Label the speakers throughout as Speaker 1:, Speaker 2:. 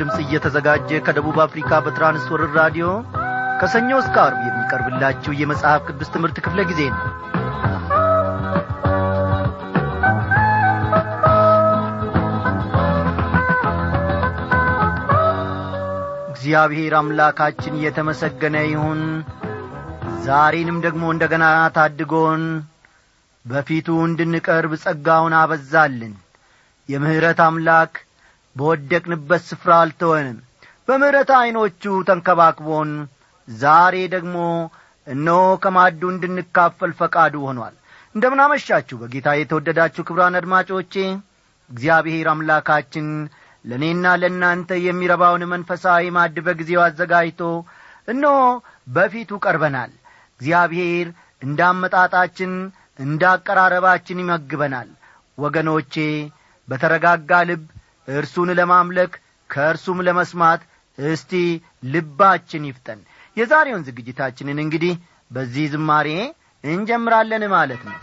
Speaker 1: ድምፅ እየተዘጋጀ ከደቡብ አፍሪካ በትራንስወርር ራዲዮ ከሰኞ እስከ አርብ የሚቀርብላችሁ የመጽሐፍ ቅዱስ ትምህርት ክፍለ ጊዜ ነው። እግዚአብሔር አምላካችን እየተመሰገነ ይሁን። ዛሬንም ደግሞ እንደ ገና ታድጎን በፊቱ እንድንቀርብ ጸጋውን አበዛልን። የምሕረት አምላክ በወደቅንበት ስፍራ አልተወንም። በምሕረት ዐይኖቹ ተንከባክቦን ዛሬ ደግሞ እነሆ ከማዱ እንድንካፈል ፈቃዱ ሆኗል። እንደምናመሻችሁ በጌታ የተወደዳችሁ ክብራን አድማጮቼ እግዚአብሔር አምላካችን ለእኔና ለእናንተ የሚረባውን መንፈሳዊ ማድ በጊዜው አዘጋጅቶ እነሆ በፊቱ ቀርበናል። እግዚአብሔር እንደ አመጣጣችን እንደ አቀራረባችን ይመግበናል። ወገኖቼ በተረጋጋ ልብ እርሱን ለማምለክ ከእርሱም ለመስማት እስቲ ልባችን ይፍጠን። የዛሬውን ዝግጅታችንን እንግዲህ በዚህ ዝማሬ እንጀምራለን ማለት ነው።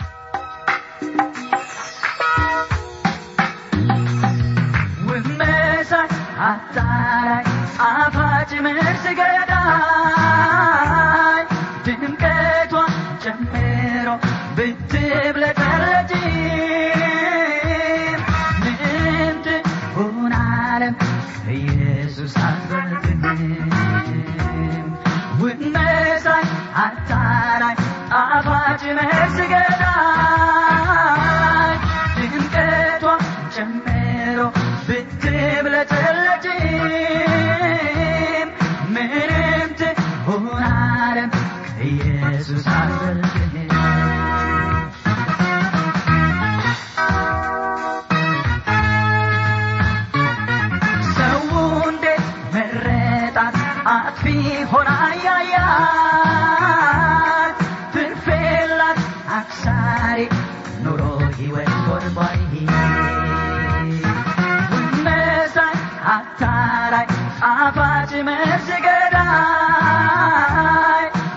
Speaker 2: ውመሳይ አፋጭ ምርስ ገዳይ ድምቀቷ ጨምሮ ብትብለጠለጭ አፋጭ ምርስ ገዳይ ድምቀቷ መርዝ ገዳይ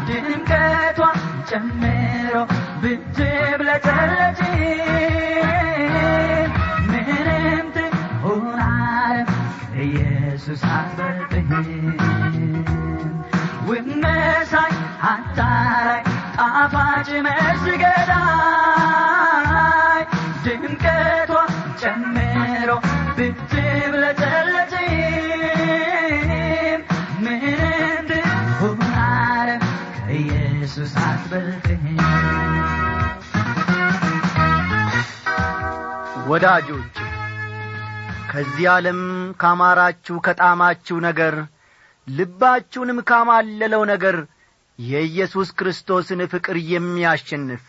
Speaker 2: ድምቀቷ ጨምሮ ብትብለጨለጭ ምንም ትሆን አለም ከኢየሱስ አትበልጥም ውመሳይ አታላይ ጣፋጭ መርዝ ገዳይ
Speaker 1: ወዳጆች ከዚህ ዓለም ካማራችሁ ከጣማችሁ ነገር ልባችሁንም ካማለለው ነገር የኢየሱስ ክርስቶስን ፍቅር የሚያሸንፍ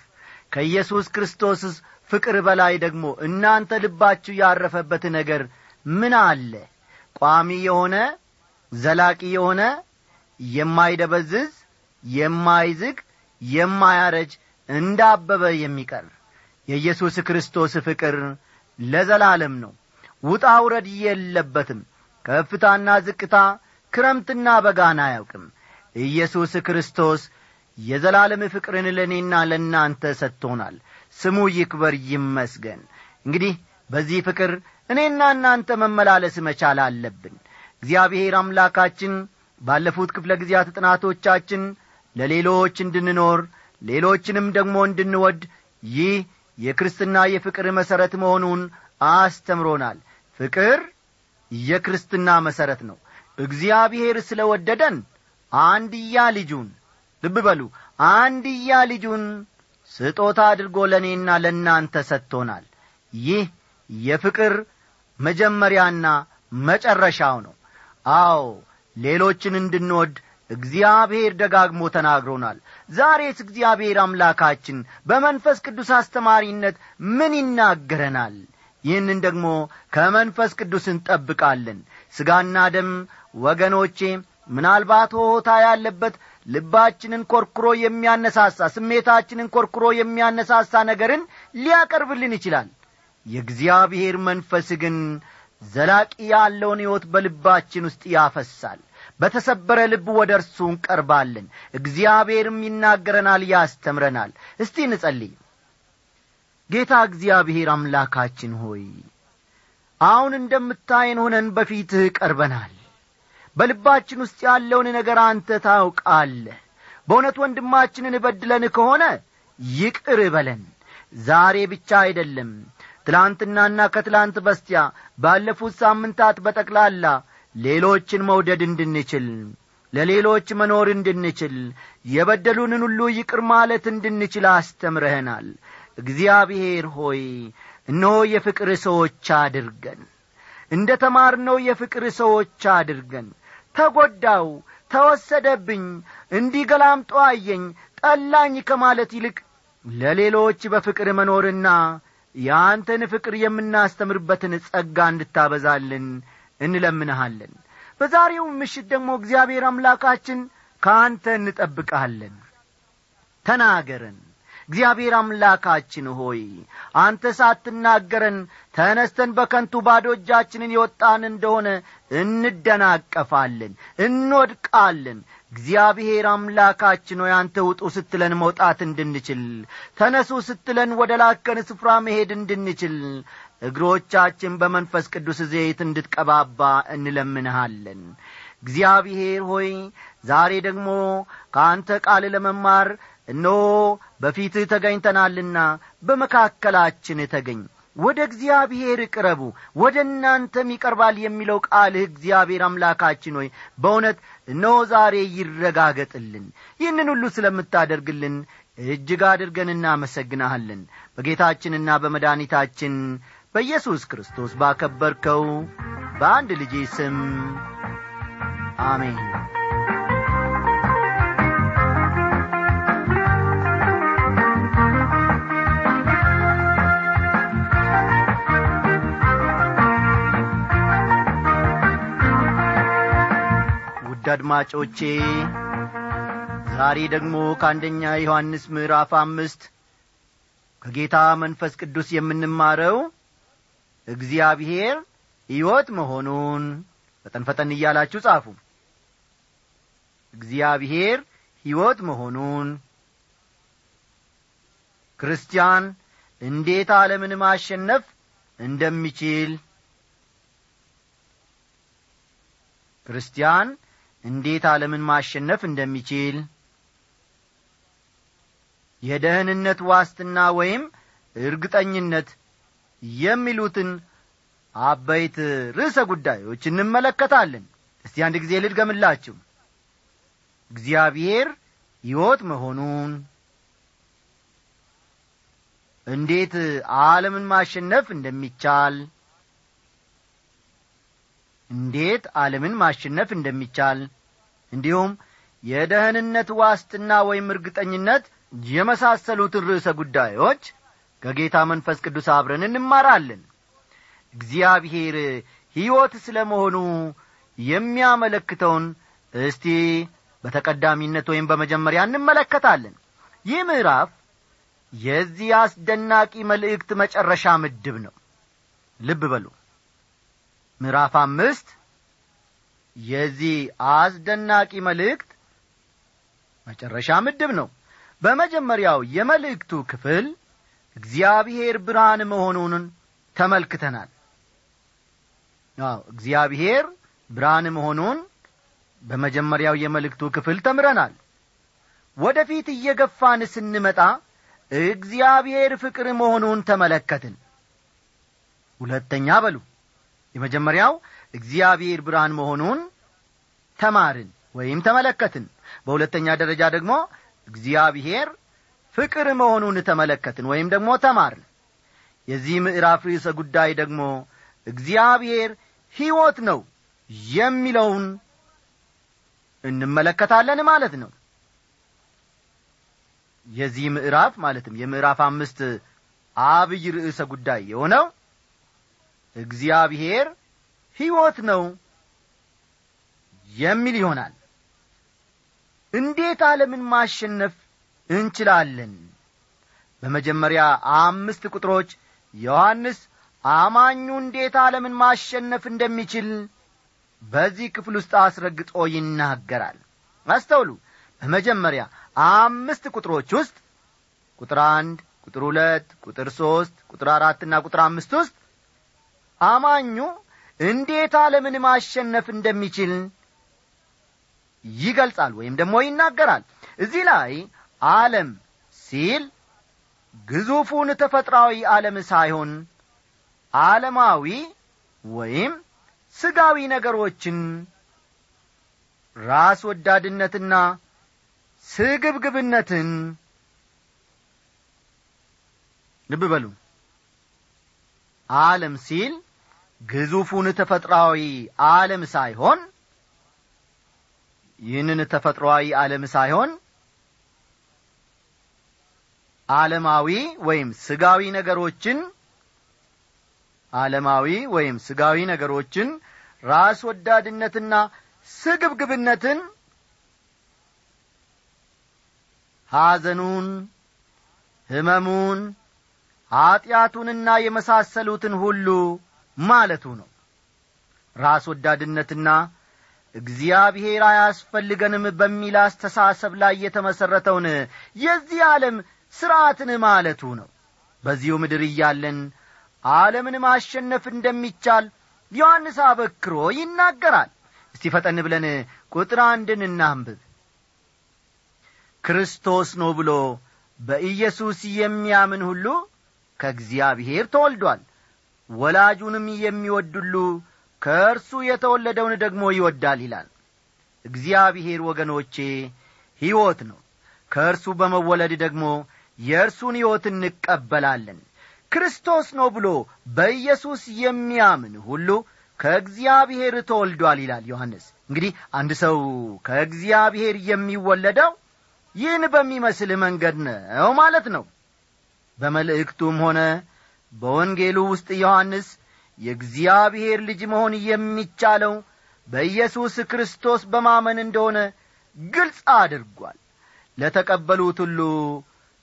Speaker 1: ከኢየሱስ ክርስቶስ ፍቅር በላይ ደግሞ እናንተ ልባችሁ ያረፈበት ነገር ምን አለ? ቋሚ የሆነ ዘላቂ የሆነ የማይደበዝዝ የማይዝግ የማያረጅ እንዳበበ የሚቀር የኢየሱስ ክርስቶስ ፍቅር ለዘላለም ነው። ውጣ ውረድ የለበትም። ከፍታና ዝቅታ ክረምትና በጋና አያውቅም። ኢየሱስ ክርስቶስ የዘላለም ፍቅርን ለእኔና ለእናንተ ሰጥቶናል። ስሙ ይክበር ይመስገን። እንግዲህ በዚህ ፍቅር እኔና እናንተ መመላለስ መቻል አለብን። እግዚአብሔር አምላካችን ባለፉት ክፍለ ጊዜያት ጥናቶቻችን ለሌሎች እንድንኖር ሌሎችንም ደግሞ እንድንወድ ይህ የክርስትና የፍቅር መሠረት መሆኑን አስተምሮናል። ፍቅር የክርስትና መሠረት ነው። እግዚአብሔር ስለ ወደደን አንድያ ልጁን ልብ በሉ አንድያ ልጁን ስጦታ አድርጎ ለእኔና ለእናንተ ሰጥቶናል። ይህ የፍቅር መጀመሪያና መጨረሻው ነው። አዎ ሌሎችን እንድንወድ እግዚአብሔር ደጋግሞ ተናግሮናል። ዛሬስ እግዚአብሔር አምላካችን በመንፈስ ቅዱስ አስተማሪነት ምን ይናገረናል? ይህንን ደግሞ ከመንፈስ ቅዱስ እንጠብቃለን። ሥጋና ደም ወገኖቼ ምናልባት ሆታ ያለበት ልባችንን ኮርኩሮ የሚያነሳሳ ስሜታችንን ኮርኩሮ የሚያነሳሳ ነገርን ሊያቀርብልን ይችላል። የእግዚአብሔር መንፈስ ግን ዘላቂ ያለውን ሕይወት በልባችን ውስጥ ያፈሳል በተሰበረ ልብ ወደ እርሱ እንቀርባለን። እግዚአብሔርም ይናገረናል ያስተምረናል። እስቲ እንጸልይ። ጌታ እግዚአብሔር አምላካችን ሆይ አሁን እንደምታየን ሆነን በፊትህ ቀርበናል። በልባችን ውስጥ ያለውን ነገር አንተ ታውቃለህ። በእውነት ወንድማችንን እበድለን ከሆነ ይቅር በለን። ዛሬ ብቻ አይደለም። ትላንትናና ከትላንት በስቲያ ባለፉት ሳምንታት በጠቅላላ ሌሎችን መውደድ እንድንችል ለሌሎች መኖር እንድንችል የበደሉንን ሁሉ ይቅር ማለት እንድንችል አስተምረህናል። እግዚአብሔር ሆይ እነሆ የፍቅር ሰዎች አድርገን። እንደ ተማርነው የፍቅር ሰዎች አድርገን። ተጐዳው ተወሰደብኝ እንዲህ ገላምጦ አየኝ ጠላኝ ከማለት ይልቅ ለሌሎች በፍቅር መኖርና የአንተን ፍቅር የምናስተምርበትን ጸጋ እንድታበዛልን እንለምንሃለን። በዛሬው ምሽት ደግሞ እግዚአብሔር አምላካችን ከአንተ እንጠብቃለን ተናገረን። እግዚአብሔር አምላካችን ሆይ አንተ ሳትናገረን ተነስተን በከንቱ ባዶ እጃችንን የወጣን እንደሆነ እንደናቀፋለን እንወድቃለን። እግዚአብሔር አምላካችን ሆይ አንተ ውጡ ስትለን መውጣት እንድንችል ተነሱ ስትለን ወደ ላከን ስፍራ መሄድ እንድንችል እግሮቻችን በመንፈስ ቅዱስ ዘይት እንድትቀባባ እንለምንሃለን። እግዚአብሔር ሆይ ዛሬ ደግሞ ከአንተ ቃል ለመማር እነሆ በፊትህ ተገኝተናልና በመካከላችን ተገኝ። ወደ እግዚአብሔር ቅረቡ ወደ እናንተም ይቀርባል የሚለው ቃልህ እግዚአብሔር አምላካችን ሆይ በእውነት እነሆ ዛሬ ይረጋገጥልን። ይህንን ሁሉ ስለምታደርግልን እጅግ አድርገን እናመሰግናሃለን። በጌታችንና በመድኃኒታችን በኢየሱስ ክርስቶስ ባከበርከው በአንድ ልጄ ስም አሜን። ውድ አድማጮቼ ዛሬ ደግሞ ከአንደኛ ዮሐንስ ምዕራፍ አምስት ከጌታ መንፈስ ቅዱስ የምንማረው እግዚአብሔር ሕይወት መሆኑን ፈጠን ፈጠን እያላችሁ ጻፉ። እግዚአብሔር ሕይወት መሆኑን ክርስቲያን እንዴት ዓለምን ማሸነፍ እንደሚችል ክርስቲያን እንዴት ዓለምን ማሸነፍ እንደሚችል የደህንነት ዋስትና ወይም እርግጠኝነት የሚሉትን አበይት ርዕሰ ጉዳዮች እንመለከታለን። እስቲ አንድ ጊዜ ልድገምላችሁ። እግዚአብሔር ሕይወት መሆኑን እንዴት ዓለምን ማሸነፍ እንደሚቻል እንዴት ዓለምን ማሸነፍ እንደሚቻል እንዲሁም የደህንነት ዋስትና ወይም እርግጠኝነት የመሳሰሉትን ርዕሰ ጉዳዮች ከጌታ መንፈስ ቅዱስ አብረን እንማራለን። እግዚአብሔር ሕይወት ስለ መሆኑ የሚያመለክተውን እስቲ በተቀዳሚነት ወይም በመጀመሪያ እንመለከታለን። ይህ ምዕራፍ የዚህ አስደናቂ መልእክት መጨረሻ ምድብ ነው። ልብ በሉ። ምዕራፍ አምስት የዚህ አስደናቂ መልእክት መጨረሻ ምድብ ነው። በመጀመሪያው የመልእክቱ ክፍል እግዚአብሔር ብርሃን መሆኑን ተመልክተናል። እግዚአብሔር ብርሃን መሆኑን በመጀመሪያው የመልእክቱ ክፍል ተምረናል። ወደ ፊት እየገፋን ስንመጣ እግዚአብሔር ፍቅር መሆኑን ተመለከትን። ሁለተኛ በሉ የመጀመሪያው እግዚአብሔር ብርሃን መሆኑን ተማርን ወይም ተመለከትን። በሁለተኛ ደረጃ ደግሞ እግዚአብሔር ፍቅር መሆኑን ተመለከትን ወይም ደግሞ ተማርን። የዚህ ምዕራፍ ርዕሰ ጉዳይ ደግሞ እግዚአብሔር ሕይወት ነው የሚለውን እንመለከታለን ማለት ነው። የዚህ ምዕራፍ ማለትም የምዕራፍ አምስት አብይ ርዕሰ ጉዳይ የሆነው እግዚአብሔር ሕይወት ነው የሚል ይሆናል። እንዴት ዓለምን ማሸነፍ እንችላለን። በመጀመሪያ አምስት ቁጥሮች ዮሐንስ አማኙ እንዴት ዓለምን ማሸነፍ እንደሚችል በዚህ ክፍል ውስጥ አስረግጦ ይናገራል። አስተውሉ። በመጀመሪያ አምስት ቁጥሮች ውስጥ ቁጥር አንድ ቁጥር ሁለት ቁጥር ሦስት ቁጥር አራትና ቁጥር አምስት ውስጥ አማኙ እንዴት ዓለምን ማሸነፍ እንደሚችል ይገልጻል ወይም ደግሞ ይናገራል። እዚህ ላይ ዓለም ሲል ግዙፉን ተፈጥራዊ ዓለም ሳይሆን ዓለማዊ ወይም ስጋዊ ነገሮችን ራስ ወዳድነትና ስግብግብነትን ልብ በሉ። ዓለም ሲል ግዙፉን ተፈጥሯዊ ዓለም ሳይሆን ይህንን ተፈጥሮአዊ ዓለም ሳይሆን ዓለማዊ ወይም ስጋዊ ነገሮችን ዓለማዊ ወይም ስጋዊ ነገሮችን ራስ ወዳድነትና ስግብግብነትን ሐዘኑን ሕመሙን ኀጢአቱንና የመሳሰሉትን ሁሉ ማለቱ ነው። ራስ ወዳድነትና እግዚአብሔር አያስፈልገንም በሚል አስተሳሰብ ላይ የተመሠረተውን የዚህ ዓለም ሥርዓትን ማለቱ ነው። በዚሁ ምድር እያለን ዓለምን ማሸነፍ እንደሚቻል ዮሐንስ አበክሮ ይናገራል። እስቲ ፈጠን ብለን ቁጥር አንድን እናንብብ። ክርስቶስ ነው ብሎ በኢየሱስ የሚያምን ሁሉ ከእግዚአብሔር ተወልዷል። ወላጁንም የሚወድ ከእርሱ የተወለደውን ደግሞ ይወዳል ይላል። እግዚአብሔር ወገኖቼ ሕይወት ነው። ከእርሱ በመወለድ ደግሞ የእርሱን ሕይወት እንቀበላለን። ክርስቶስ ነው ብሎ በኢየሱስ የሚያምን ሁሉ ከእግዚአብሔር ተወልዷል ይላል ዮሐንስ። እንግዲህ አንድ ሰው ከእግዚአብሔር የሚወለደው ይህን በሚመስል መንገድ ነው ማለት ነው። በመልእክቱም ሆነ በወንጌሉ ውስጥ ዮሐንስ የእግዚአብሔር ልጅ መሆን የሚቻለው በኢየሱስ ክርስቶስ በማመን እንደሆነ ግልጽ አድርጓል። ለተቀበሉት ሁሉ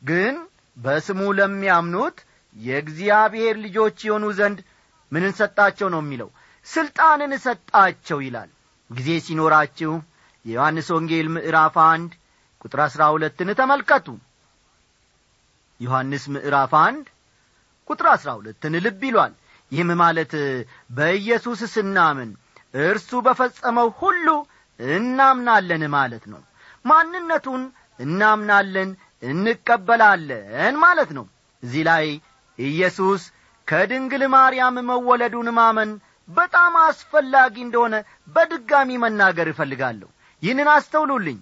Speaker 1: ግን በስሙ ለሚያምኑት የእግዚአብሔር ልጆች የሆኑ ዘንድ ምንን ሰጣቸው ነው የሚለው? ሥልጣንን ሰጣቸው ይላል። ጊዜ ሲኖራችሁ የዮሐንስ ወንጌል ምዕራፍ አንድ ቁጥር አሥራ ሁለትን ተመልከቱ። ዮሐንስ ምዕራፍ አንድ ቁጥር አሥራ ሁለትን ልብ ይሏል። ይህም ማለት በኢየሱስ ስናምን እርሱ በፈጸመው ሁሉ እናምናለን ማለት ነው። ማንነቱን እናምናለን እንቀበላለን ማለት ነው። እዚህ ላይ ኢየሱስ ከድንግል ማርያም መወለዱን ማመን በጣም አስፈላጊ እንደሆነ በድጋሚ መናገር እፈልጋለሁ። ይህንን አስተውሉልኝ።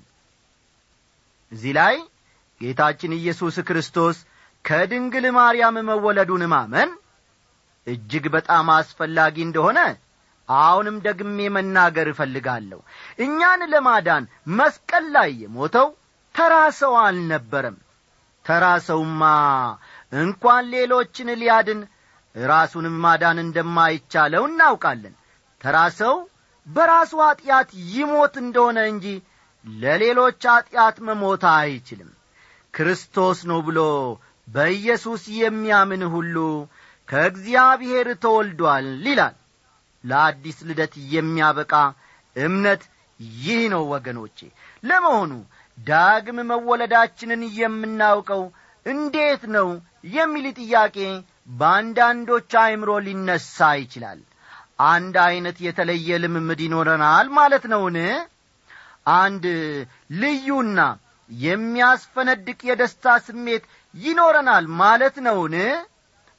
Speaker 1: እዚህ ላይ ጌታችን ኢየሱስ ክርስቶስ ከድንግል ማርያም መወለዱን ማመን እጅግ በጣም አስፈላጊ እንደሆነ አሁንም ደግሜ መናገር እፈልጋለሁ። እኛን ለማዳን መስቀል ላይ የሞተው ተራ ሰው አልነበረም። ተራ ሰውማ እንኳን ሌሎችን ሊያድን ራሱንም ማዳን እንደማይቻለው እናውቃለን። ተራ ሰው በራሱ ኀጢአት ይሞት እንደሆነ እንጂ ለሌሎች ኀጢአት መሞት አይችልም። ክርስቶስ ነው ብሎ በኢየሱስ የሚያምን ሁሉ ከእግዚአብሔር ተወልዷል ይላል። ለአዲስ ልደት የሚያበቃ እምነት ይህ ነው ወገኖቼ። ለመሆኑ ዳግም መወለዳችንን የምናውቀው እንዴት ነው የሚል ጥያቄ በአንዳንዶች አእምሮ ሊነሣ ይችላል። አንድ ዐይነት የተለየ ልምምድ ይኖረናል ማለት ነውን? አንድ ልዩና የሚያስፈነድቅ የደስታ ስሜት ይኖረናል ማለት ነውን?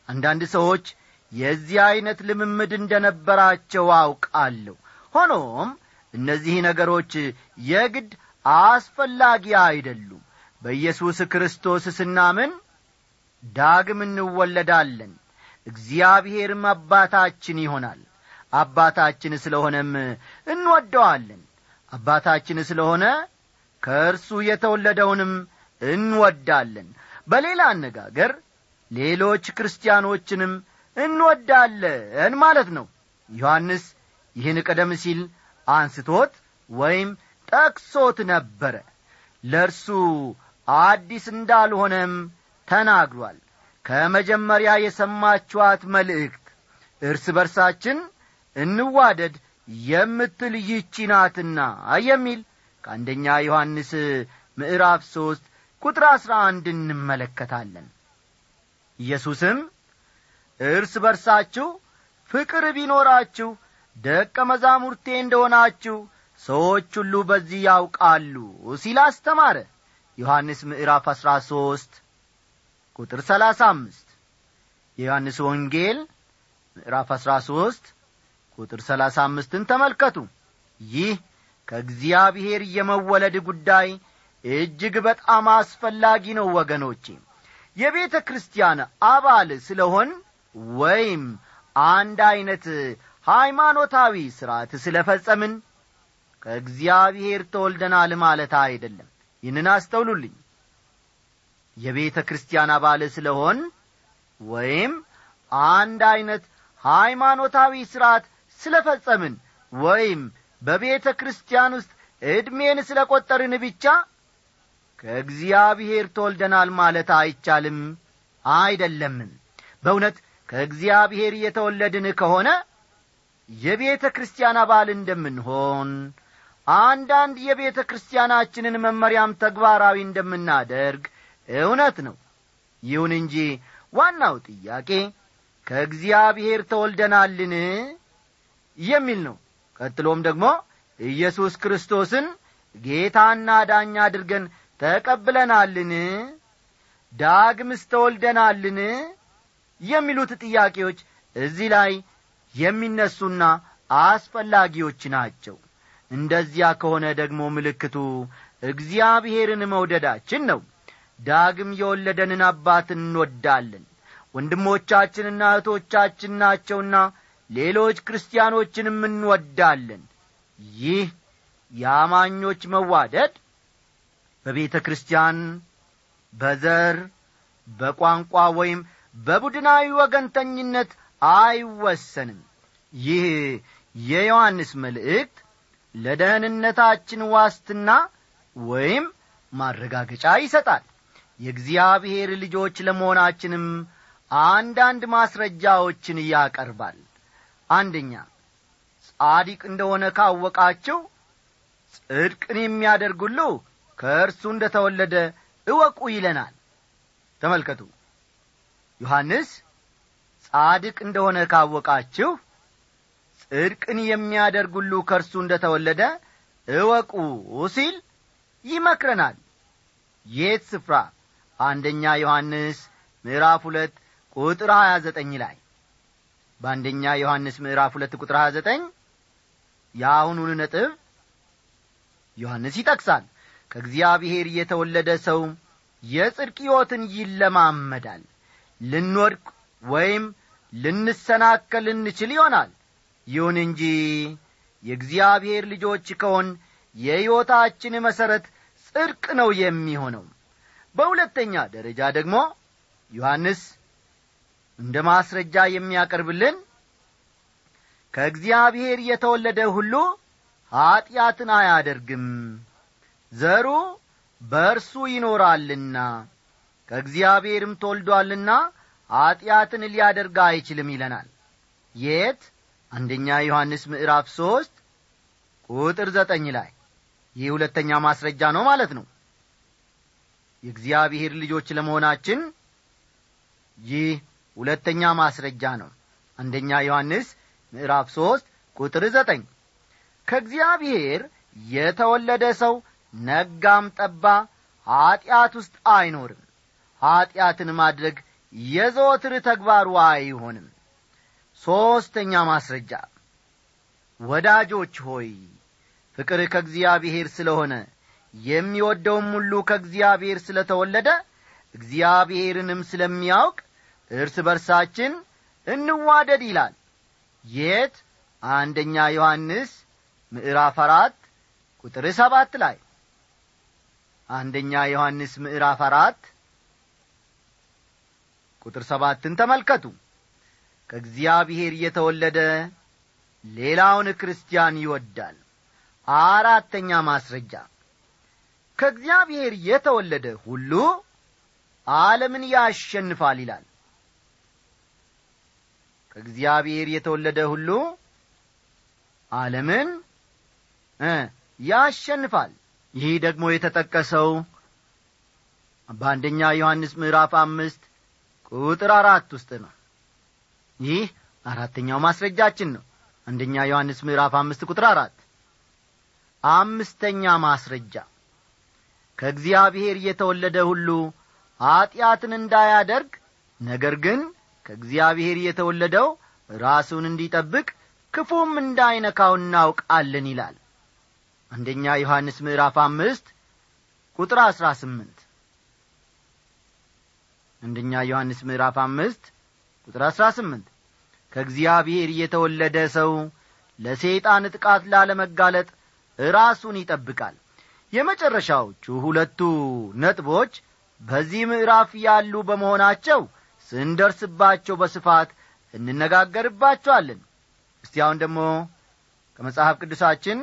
Speaker 1: አንዳንድ ሰዎች የዚህ ዐይነት ልምምድ እንደ ነበራቸው አውቃለሁ። ሆኖም እነዚህ ነገሮች የግድ አስፈላጊ አይደሉም። በኢየሱስ ክርስቶስ ስናምን ዳግም እንወለዳለን። እግዚአብሔርም አባታችን ይሆናል። አባታችን ስለሆነም እንወደዋለን። አባታችን ስለሆነ ከእርሱ የተወለደውንም እንወዳለን። በሌላ አነጋገር ሌሎች ክርስቲያኖችንም እንወዳለን ማለት ነው። ዮሐንስ ይህን ቀደም ሲል አንስቶት ወይም ጠቅሶት ነበረ። ለእርሱ አዲስ እንዳልሆነም ተናግሯል። ከመጀመሪያ የሰማችኋት መልእክት እርስ በርሳችን እንዋደድ የምትል ይቺ ናትና የሚል ከአንደኛ ዮሐንስ ምዕራፍ ሦስት ቁጥር አሥራ አንድ እንመለከታለን። ኢየሱስም እርስ በርሳችሁ ፍቅር ቢኖራችሁ ደቀ መዛሙርቴ እንደሆናችሁ ሰዎች ሁሉ በዚህ ያውቃሉ ሲል አስተማረ። ዮሐንስ ምዕራፍ አሥራ ሦስት ቁጥር ሰላሳ አምስት የዮሐንስ ወንጌል ምዕራፍ አሥራ ሦስት ቁጥር ሰላሳ አምስትን ተመልከቱ። ይህ ከእግዚአብሔር የመወለድ ጉዳይ እጅግ በጣም አስፈላጊ ነው ወገኖቼ። የቤተ ክርስቲያን አባል ስለሆን ወይም አንድ ዐይነት ሃይማኖታዊ ሥርዓት ስለ ፈጸምን ከእግዚአብሔር ተወልደናል ማለት አይደለም። ይህንን አስተውሉልኝ። የቤተ ክርስቲያን አባል ስለሆን ወይም አንድ ዐይነት ሃይማኖታዊ ሥርዓት ስለ ፈጸምን ወይም በቤተ ክርስቲያን ውስጥ ዕድሜን ስለ ቈጠርን ብቻ ከእግዚአብሔር ተወልደናል ማለት አይቻልም አይደለምም። በእውነት ከእግዚአብሔር የተወለድን ከሆነ የቤተ ክርስቲያን አባል እንደምንሆን አንዳንድ የቤተ ክርስቲያናችንን መመሪያም ተግባራዊ እንደምናደርግ እውነት ነው። ይሁን እንጂ ዋናው ጥያቄ ከእግዚአብሔር ተወልደናልን የሚል ነው። ቀጥሎም ደግሞ ኢየሱስ ክርስቶስን ጌታና ዳኛ አድርገን ተቀብለናልን? ዳግምስ ተወልደናልን? የሚሉት ጥያቄዎች እዚህ ላይ የሚነሱና አስፈላጊዎች ናቸው እንደዚያ ከሆነ ደግሞ ምልክቱ እግዚአብሔርን መውደዳችን ነው። ዳግም የወለደንን አባት እንወዳለን። ወንድሞቻችንና እህቶቻችን ናቸውና ሌሎች ክርስቲያኖችንም እንወዳለን። ይህ የአማኞች መዋደድ በቤተ ክርስቲያን በዘር በቋንቋ ወይም በቡድናዊ ወገንተኝነት አይወሰንም። ይህ የዮሐንስ መልእክት ለደህንነታችን ዋስትና ወይም ማረጋገጫ ይሰጣል። የእግዚአብሔር ልጆች ለመሆናችንም አንዳንድ ማስረጃዎችን ያቀርባል። አንደኛ ጻዲቅ እንደሆነ ካወቃችሁ ጽድቅን የሚያደርጉሉ ከእርሱ እንደ ተወለደ እወቁ ይለናል። ተመልከቱ። ዮሐንስ ጻድቅ እንደሆነ ካወቃችሁ ጽድቅን የሚያደርጉሉ ከእርሱ እንደ ተወለደ እወቁ ሲል ይመክረናል። የት ስፍራ? አንደኛ ዮሐንስ ምዕራፍ ሁለት ቁጥር ሀያ ዘጠኝ ላይ። በአንደኛ ዮሐንስ ምዕራፍ ሁለት ቁጥር ሀያ ዘጠኝ የአሁኑን ነጥብ ዮሐንስ ይጠቅሳል። ከእግዚአብሔር የተወለደ ሰው የጽድቅ ሕይወትን ይለማመዳል። ልንወድቅ ወይም ልንሰናከል እንችል ይሆናል ይሁን እንጂ የእግዚአብሔር ልጆች ከሆን የሕይወታችን መሠረት ጽድቅ ነው የሚሆነው። በሁለተኛ ደረጃ ደግሞ ዮሐንስ እንደ ማስረጃ የሚያቀርብልን ከእግዚአብሔር የተወለደ ሁሉ ኀጢአትን አያደርግም ዘሩ በእርሱ ይኖራልና ከእግዚአብሔርም ተወልዶአልና ኀጢአትን ሊያደርግ አይችልም ይለናል። የት አንደኛ ዮሐንስ ምዕራፍ ሦስት ቁጥር ዘጠኝ ላይ ይህ ሁለተኛ ማስረጃ ነው ማለት ነው። የእግዚአብሔር ልጆች ለመሆናችን ይህ ሁለተኛ ማስረጃ ነው። አንደኛ ዮሐንስ ምዕራፍ ሦስት ቁጥር ዘጠኝ ከእግዚአብሔር የተወለደ ሰው ነጋም ጠባ ኀጢአት ውስጥ አይኖርም። ኀጢአትን ማድረግ የዘወትር ተግባሩ አይሆንም ሦስተኛ ማስረጃ። ወዳጆች ሆይ ፍቅር ከእግዚአብሔር ስለሆነ የሚወደውም ሁሉ ከእግዚአብሔር ስለ ተወለደ እግዚአብሔርንም ስለሚያውቅ እርስ በርሳችን እንዋደድ ይላል። የት? አንደኛ ዮሐንስ ምዕራፍ አራት ቁጥር ሰባት ላይ። አንደኛ ዮሐንስ ምዕራፍ አራት ቁጥር ሰባትን ተመልከቱ ከእግዚአብሔር የተወለደ ሌላውን ክርስቲያን ይወዳል። አራተኛ ማስረጃ። ከእግዚአብሔር የተወለደ ሁሉ ዓለምን ያሸንፋል ይላል። ከእግዚአብሔር የተወለደ ሁሉ ዓለምን ያሸንፋል። ይህ ደግሞ የተጠቀሰው በአንደኛ ዮሐንስ ምዕራፍ አምስት ቁጥር አራት ውስጥ ነው ይህ አራተኛው ማስረጃችን ነው። አንደኛ ዮሐንስ ምዕራፍ አምስት ቁጥር አራት። አምስተኛ ማስረጃ። ከእግዚአብሔር የተወለደ ሁሉ ኀጢአትን እንዳያደርግ ነገር ግን ከእግዚአብሔር የተወለደው ራሱን እንዲጠብቅ ክፉም እንዳይነካው እናውቃለን ይላል። አንደኛ ዮሐንስ ምዕራፍ አምስት ቁጥር አሥራ ስምንት። አንደኛ ዮሐንስ ምዕራፍ አምስት ቁጥር አሥራ ስምንት ከእግዚአብሔር የተወለደ ሰው ለሰይጣን ጥቃት ላለመጋለጥ ራሱን ይጠብቃል። የመጨረሻዎቹ ሁለቱ ነጥቦች በዚህ ምዕራፍ ያሉ በመሆናቸው ስንደርስባቸው በስፋት እንነጋገርባቸዋለን። እስቲ አሁን ደግሞ ከመጽሐፍ ቅዱሳችን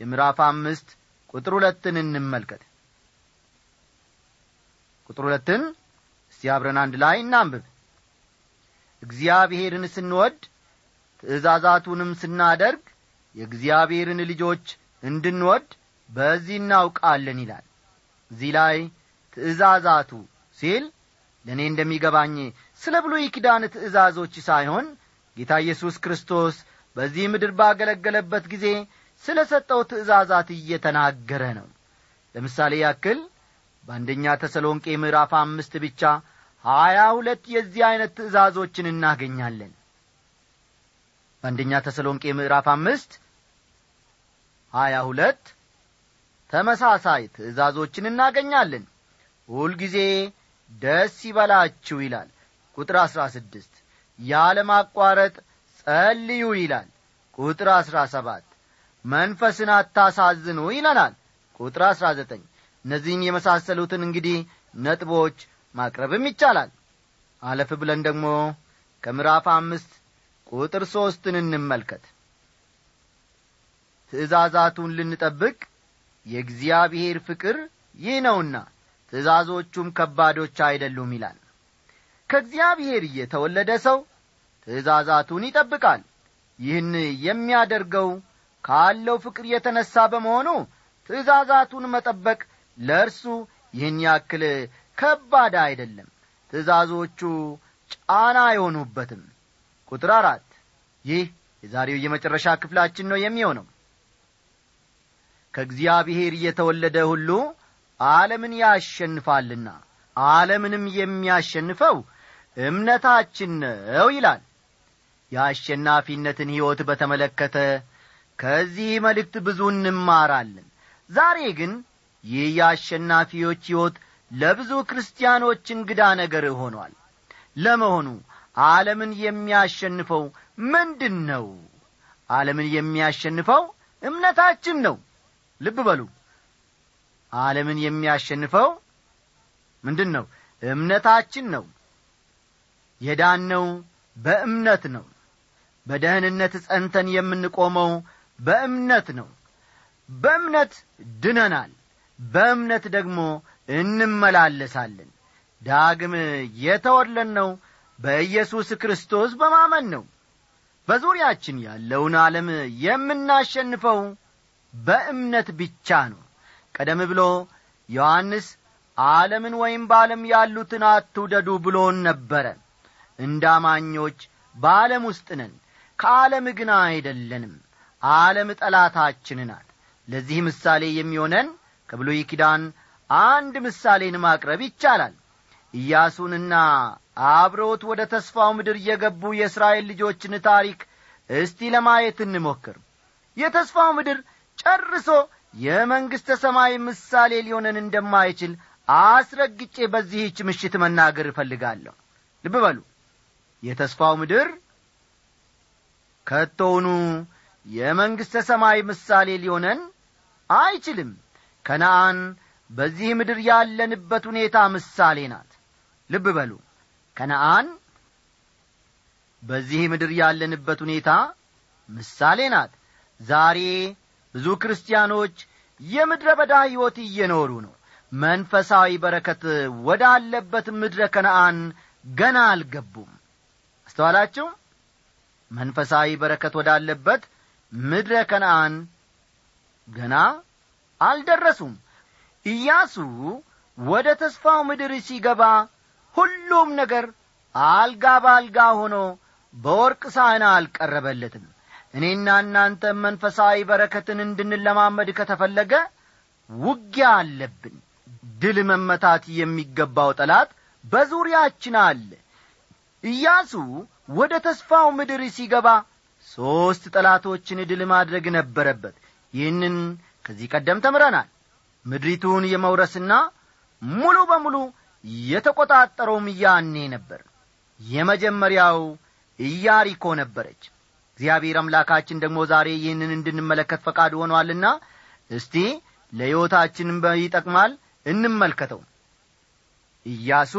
Speaker 1: የምዕራፍ አምስት ቁጥር ሁለትን እንመልከት። ቁጥር ሁለትን እስቲ አብረን አንድ ላይ እናንብብ እግዚአብሔርን ስንወድ ትእዛዛቱንም ስናደርግ የእግዚአብሔርን ልጆች እንድንወድ በዚህ እናውቃለን ይላል። እዚህ ላይ ትእዛዛቱ ሲል ለእኔ እንደሚገባኝ ስለ ብሉይ ኪዳን ትእዛዞች ሳይሆን ጌታ ኢየሱስ ክርስቶስ በዚህ ምድር ባገለገለበት ጊዜ ስለ ሰጠው ትእዛዛት እየተናገረ ነው። ለምሳሌ ያክል በአንደኛ ተሰሎንቄ ምዕራፍ አምስት ብቻ ሀያ ሁለት የዚህ ዐይነት ትእዛዞችን እናገኛለን። በአንደኛ ተሰሎንቄ ምዕራፍ አምስት ሀያ ሁለት ተመሳሳይ ትእዛዞችን እናገኛለን። ሁልጊዜ ደስ ይበላችሁ ይላል። ቁጥር አሥራ ስድስት ያለማቋረጥ ጸልዩ ይላል። ቁጥር አሥራ ሰባት መንፈስን አታሳዝኑ ይለናል። ቁጥር አሥራ ዘጠኝ እነዚህን የመሳሰሉትን እንግዲህ ነጥቦች ማቅረብም ይቻላል። አለፍ ብለን ደግሞ ከምዕራፍ አምስት ቁጥር ሦስትን እንመልከት። ትእዛዛቱን ልንጠብቅ የእግዚአብሔር ፍቅር ይህ ነውና ትእዛዞቹም ከባዶች አይደሉም ይላል። ከእግዚአብሔር የተወለደ ሰው ትእዛዛቱን ይጠብቃል። ይህን የሚያደርገው ካለው ፍቅር የተነሣ በመሆኑ ትእዛዛቱን መጠበቅ ለእርሱ ይህን ያክል ከባድ አይደለም። ትእዛዞቹ ጫና አይሆኑበትም። ቁጥር አራት ይህ የዛሬው የመጨረሻ ክፍላችን ነው የሚሆነው። ከእግዚአብሔር የተወለደ ሁሉ ዓለምን ያሸንፋልና ዓለምንም የሚያሸንፈው እምነታችን ነው ይላል። የአሸናፊነትን ሕይወት በተመለከተ ከዚህ መልእክት ብዙ እንማራለን። ዛሬ ግን ይህ የአሸናፊዎች ሕይወት ለብዙ ክርስቲያኖች እንግዳ ነገር ሆኗል። ለመሆኑ ዓለምን የሚያሸንፈው ምንድን ነው ዓለምን የሚያሸንፈው እምነታችን ነው። ልብ በሉ። ዓለምን የሚያሸንፈው ምንድን ነው እምነታችን ነው። የዳነው በእምነት ነው። በደህንነት ጸንተን የምንቆመው በእምነት ነው። በእምነት ድነናል። በእምነት ደግሞ እንመላለሳለን። ዳግም የተወለድነው በኢየሱስ ክርስቶስ በማመን ነው። በዙሪያችን ያለውን ዓለም የምናሸንፈው በእምነት ብቻ ነው። ቀደም ብሎ ዮሐንስ ዓለምን ወይም በዓለም ያሉትን አትውደዱ ብሎን ነበረ። እንደ አማኞች በዓለም ውስጥ ነን። ከዓለም ግን አይደለንም። ዓለም ጠላታችን ናት። ለዚህ ምሳሌ የሚሆነን ከብሉይ ኪዳን አንድ ምሳሌን ማቅረብ ይቻላል። ኢያሱንና አብረውት ወደ ተስፋው ምድር የገቡ የእስራኤል ልጆችን ታሪክ እስቲ ለማየት እንሞክር። የተስፋው ምድር ጨርሶ የመንግሥተ ሰማይ ምሳሌ ሊሆነን እንደማይችል አስረግጬ በዚህች ምሽት መናገር እፈልጋለሁ። ልብ በሉ። የተስፋው ምድር ከቶውኑ የመንግሥተ ሰማይ ምሳሌ ሊሆነን አይችልም። ከነአን በዚህ ምድር ያለንበት ሁኔታ ምሳሌ ናት። ልብ በሉ። ከነአን በዚህ ምድር ያለንበት ሁኔታ ምሳሌ ናት። ዛሬ ብዙ ክርስቲያኖች የምድረ በዳ ሕይወት እየኖሩ ነው። መንፈሳዊ በረከት ወዳለበት ምድረ ከነአን ገና አልገቡም። አስተዋላችሁ? መንፈሳዊ በረከት ወዳለበት ምድረ ከነአን ገና አልደረሱም ኢያሱ ወደ ተስፋው ምድር ሲገባ ሁሉም ነገር አልጋ በአልጋ ሆኖ በወርቅ ሳህና አልቀረበለትም። እኔና እናንተ መንፈሳዊ በረከትን እንድንለማመድ ከተፈለገ ውጊያ አለብን። ድል መመታት የሚገባው ጠላት በዙሪያችን አለ። ኢያሱ ወደ ተስፋው ምድር ሲገባ ሦስት ጠላቶችን ድል ማድረግ ነበረበት። ይህንን ከዚህ ቀደም ተምረናል ምድሪቱን የመውረስና ሙሉ በሙሉ የተቈጣጠረውም ያኔ ነበር። የመጀመሪያው ኢያሪኮ ነበረች። እግዚአብሔር አምላካችን ደግሞ ዛሬ ይህንን እንድንመለከት ፈቃድ ሆኗልና እስቲ ለሕይወታችንም ይጠቅማል እንመልከተው። ኢያሱ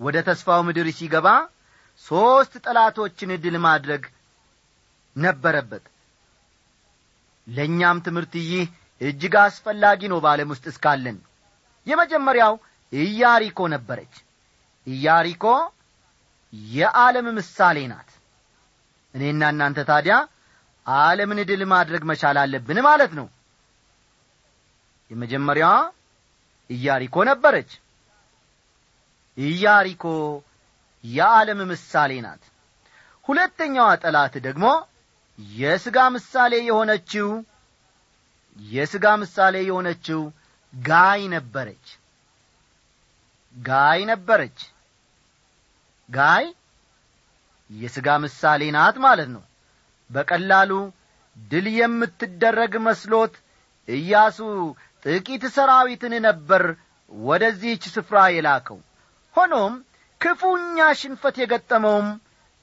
Speaker 1: ወደ ተስፋው ምድር ሲገባ ሦስት ጠላቶችን ድል ማድረግ ነበረበት። ለእኛም ትምህርት ይህ እጅግ አስፈላጊ ነው በዓለም ውስጥ እስካለን። የመጀመሪያው ኢያሪኮ ነበረች። ኢያሪኮ የዓለም ምሳሌ ናት። እኔና እናንተ ታዲያ ዓለምን ድል ማድረግ መቻል አለብን ማለት ነው። የመጀመሪያዋ ኢያሪኮ ነበረች። ኢያሪኮ የዓለም ምሳሌ ናት። ሁለተኛዋ ጠላት ደግሞ የሥጋ ምሳሌ የሆነችው የሥጋ ምሳሌ የሆነችው ጋይ ነበረች። ጋይ ነበረች። ጋይ የሥጋ ምሳሌ ናት ማለት ነው። በቀላሉ ድል የምትደረግ መስሎት ኢያሱ ጥቂት ሰራዊትን ነበር ወደዚህች ስፍራ የላከው። ሆኖም ክፉኛ ሽንፈት የገጠመውም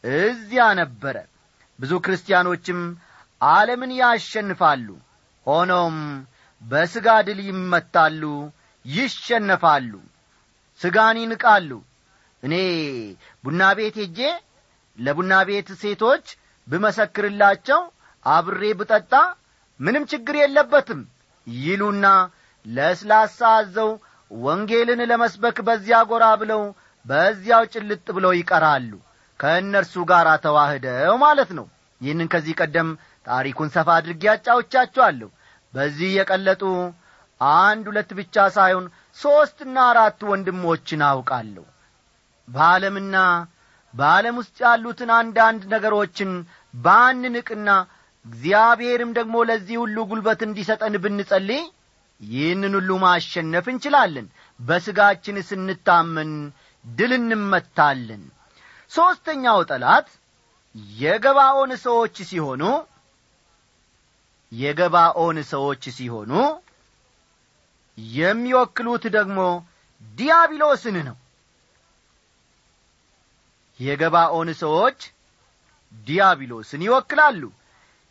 Speaker 1: እዚያ ነበረ። ብዙ ክርስቲያኖችም ዓለምን ያሸንፋሉ ሆኖም በሥጋ ድል ይመታሉ ይሸነፋሉ ሥጋን ይንቃሉ። እኔ ቡና ቤት ሄጄ ለቡና ቤት ሴቶች ብመሰክርላቸው አብሬ ብጠጣ ምንም ችግር የለበትም ይሉና ለስላሳ አዘው ወንጌልን ለመስበክ በዚያ ጐራ ብለው በዚያው ጭልጥ ብለው ይቀራሉ። ከእነርሱ ጋር ተዋህደው ማለት ነው። ይህንን ከዚህ ቀደም ታሪኩን ሰፋ አድርጌ ያጫውቻችኋለሁ በዚህ የቀለጡ አንድ ሁለት ብቻ ሳይሆን ሦስትና አራት ወንድሞችን አውቃለሁ። በዓለምና በዓለም ውስጥ ያሉትን አንዳንድ ነገሮችን ባንንቅና እግዚአብሔርም ደግሞ ለዚህ ሁሉ ጉልበት እንዲሰጠን ብንጸልይ ይህንን ሁሉ ማሸነፍ እንችላለን። በሥጋችን ስንታመን ድል እንመታለን። ሦስተኛው ጠላት የገባኦን ሰዎች ሲሆኑ የገባኦን ሰዎች ሲሆኑ የሚወክሉት ደግሞ ዲያብሎስን ነው። የገባኦን ሰዎች ዲያብሎስን ይወክላሉ።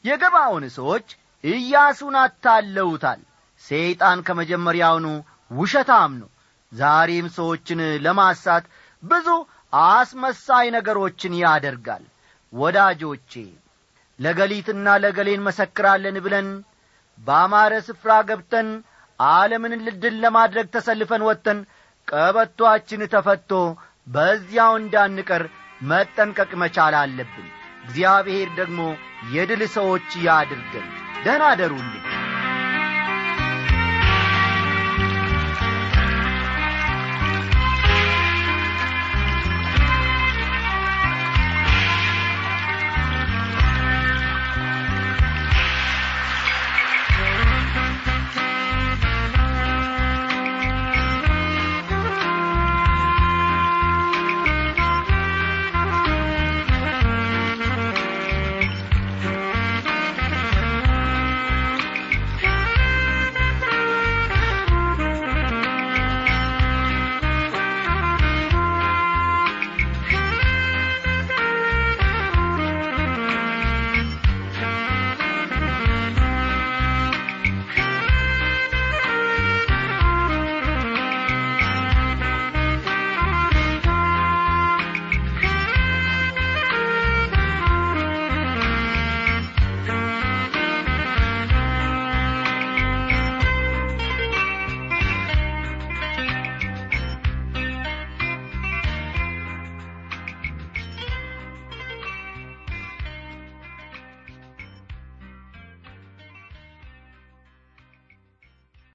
Speaker 1: የገባኦን ሰዎች ኢያሱን አታለውታል። ሰይጣን ከመጀመሪያውኑ ውሸታም ነው። ዛሬም ሰዎችን ለማሳት ብዙ አስመሳይ ነገሮችን ያደርጋል። ወዳጆቼ ለገሊትና ለገሌን መሰክራለን ብለን በአማረ ስፍራ ገብተን ዓለምን ልድል ለማድረግ ተሰልፈን ወጥተን ቀበቶአችን ተፈቶ በዚያው እንዳንቀር መጠንቀቅ መቻል አለብን። እግዚአብሔር ደግሞ የድል ሰዎች ያድርገን። ደህና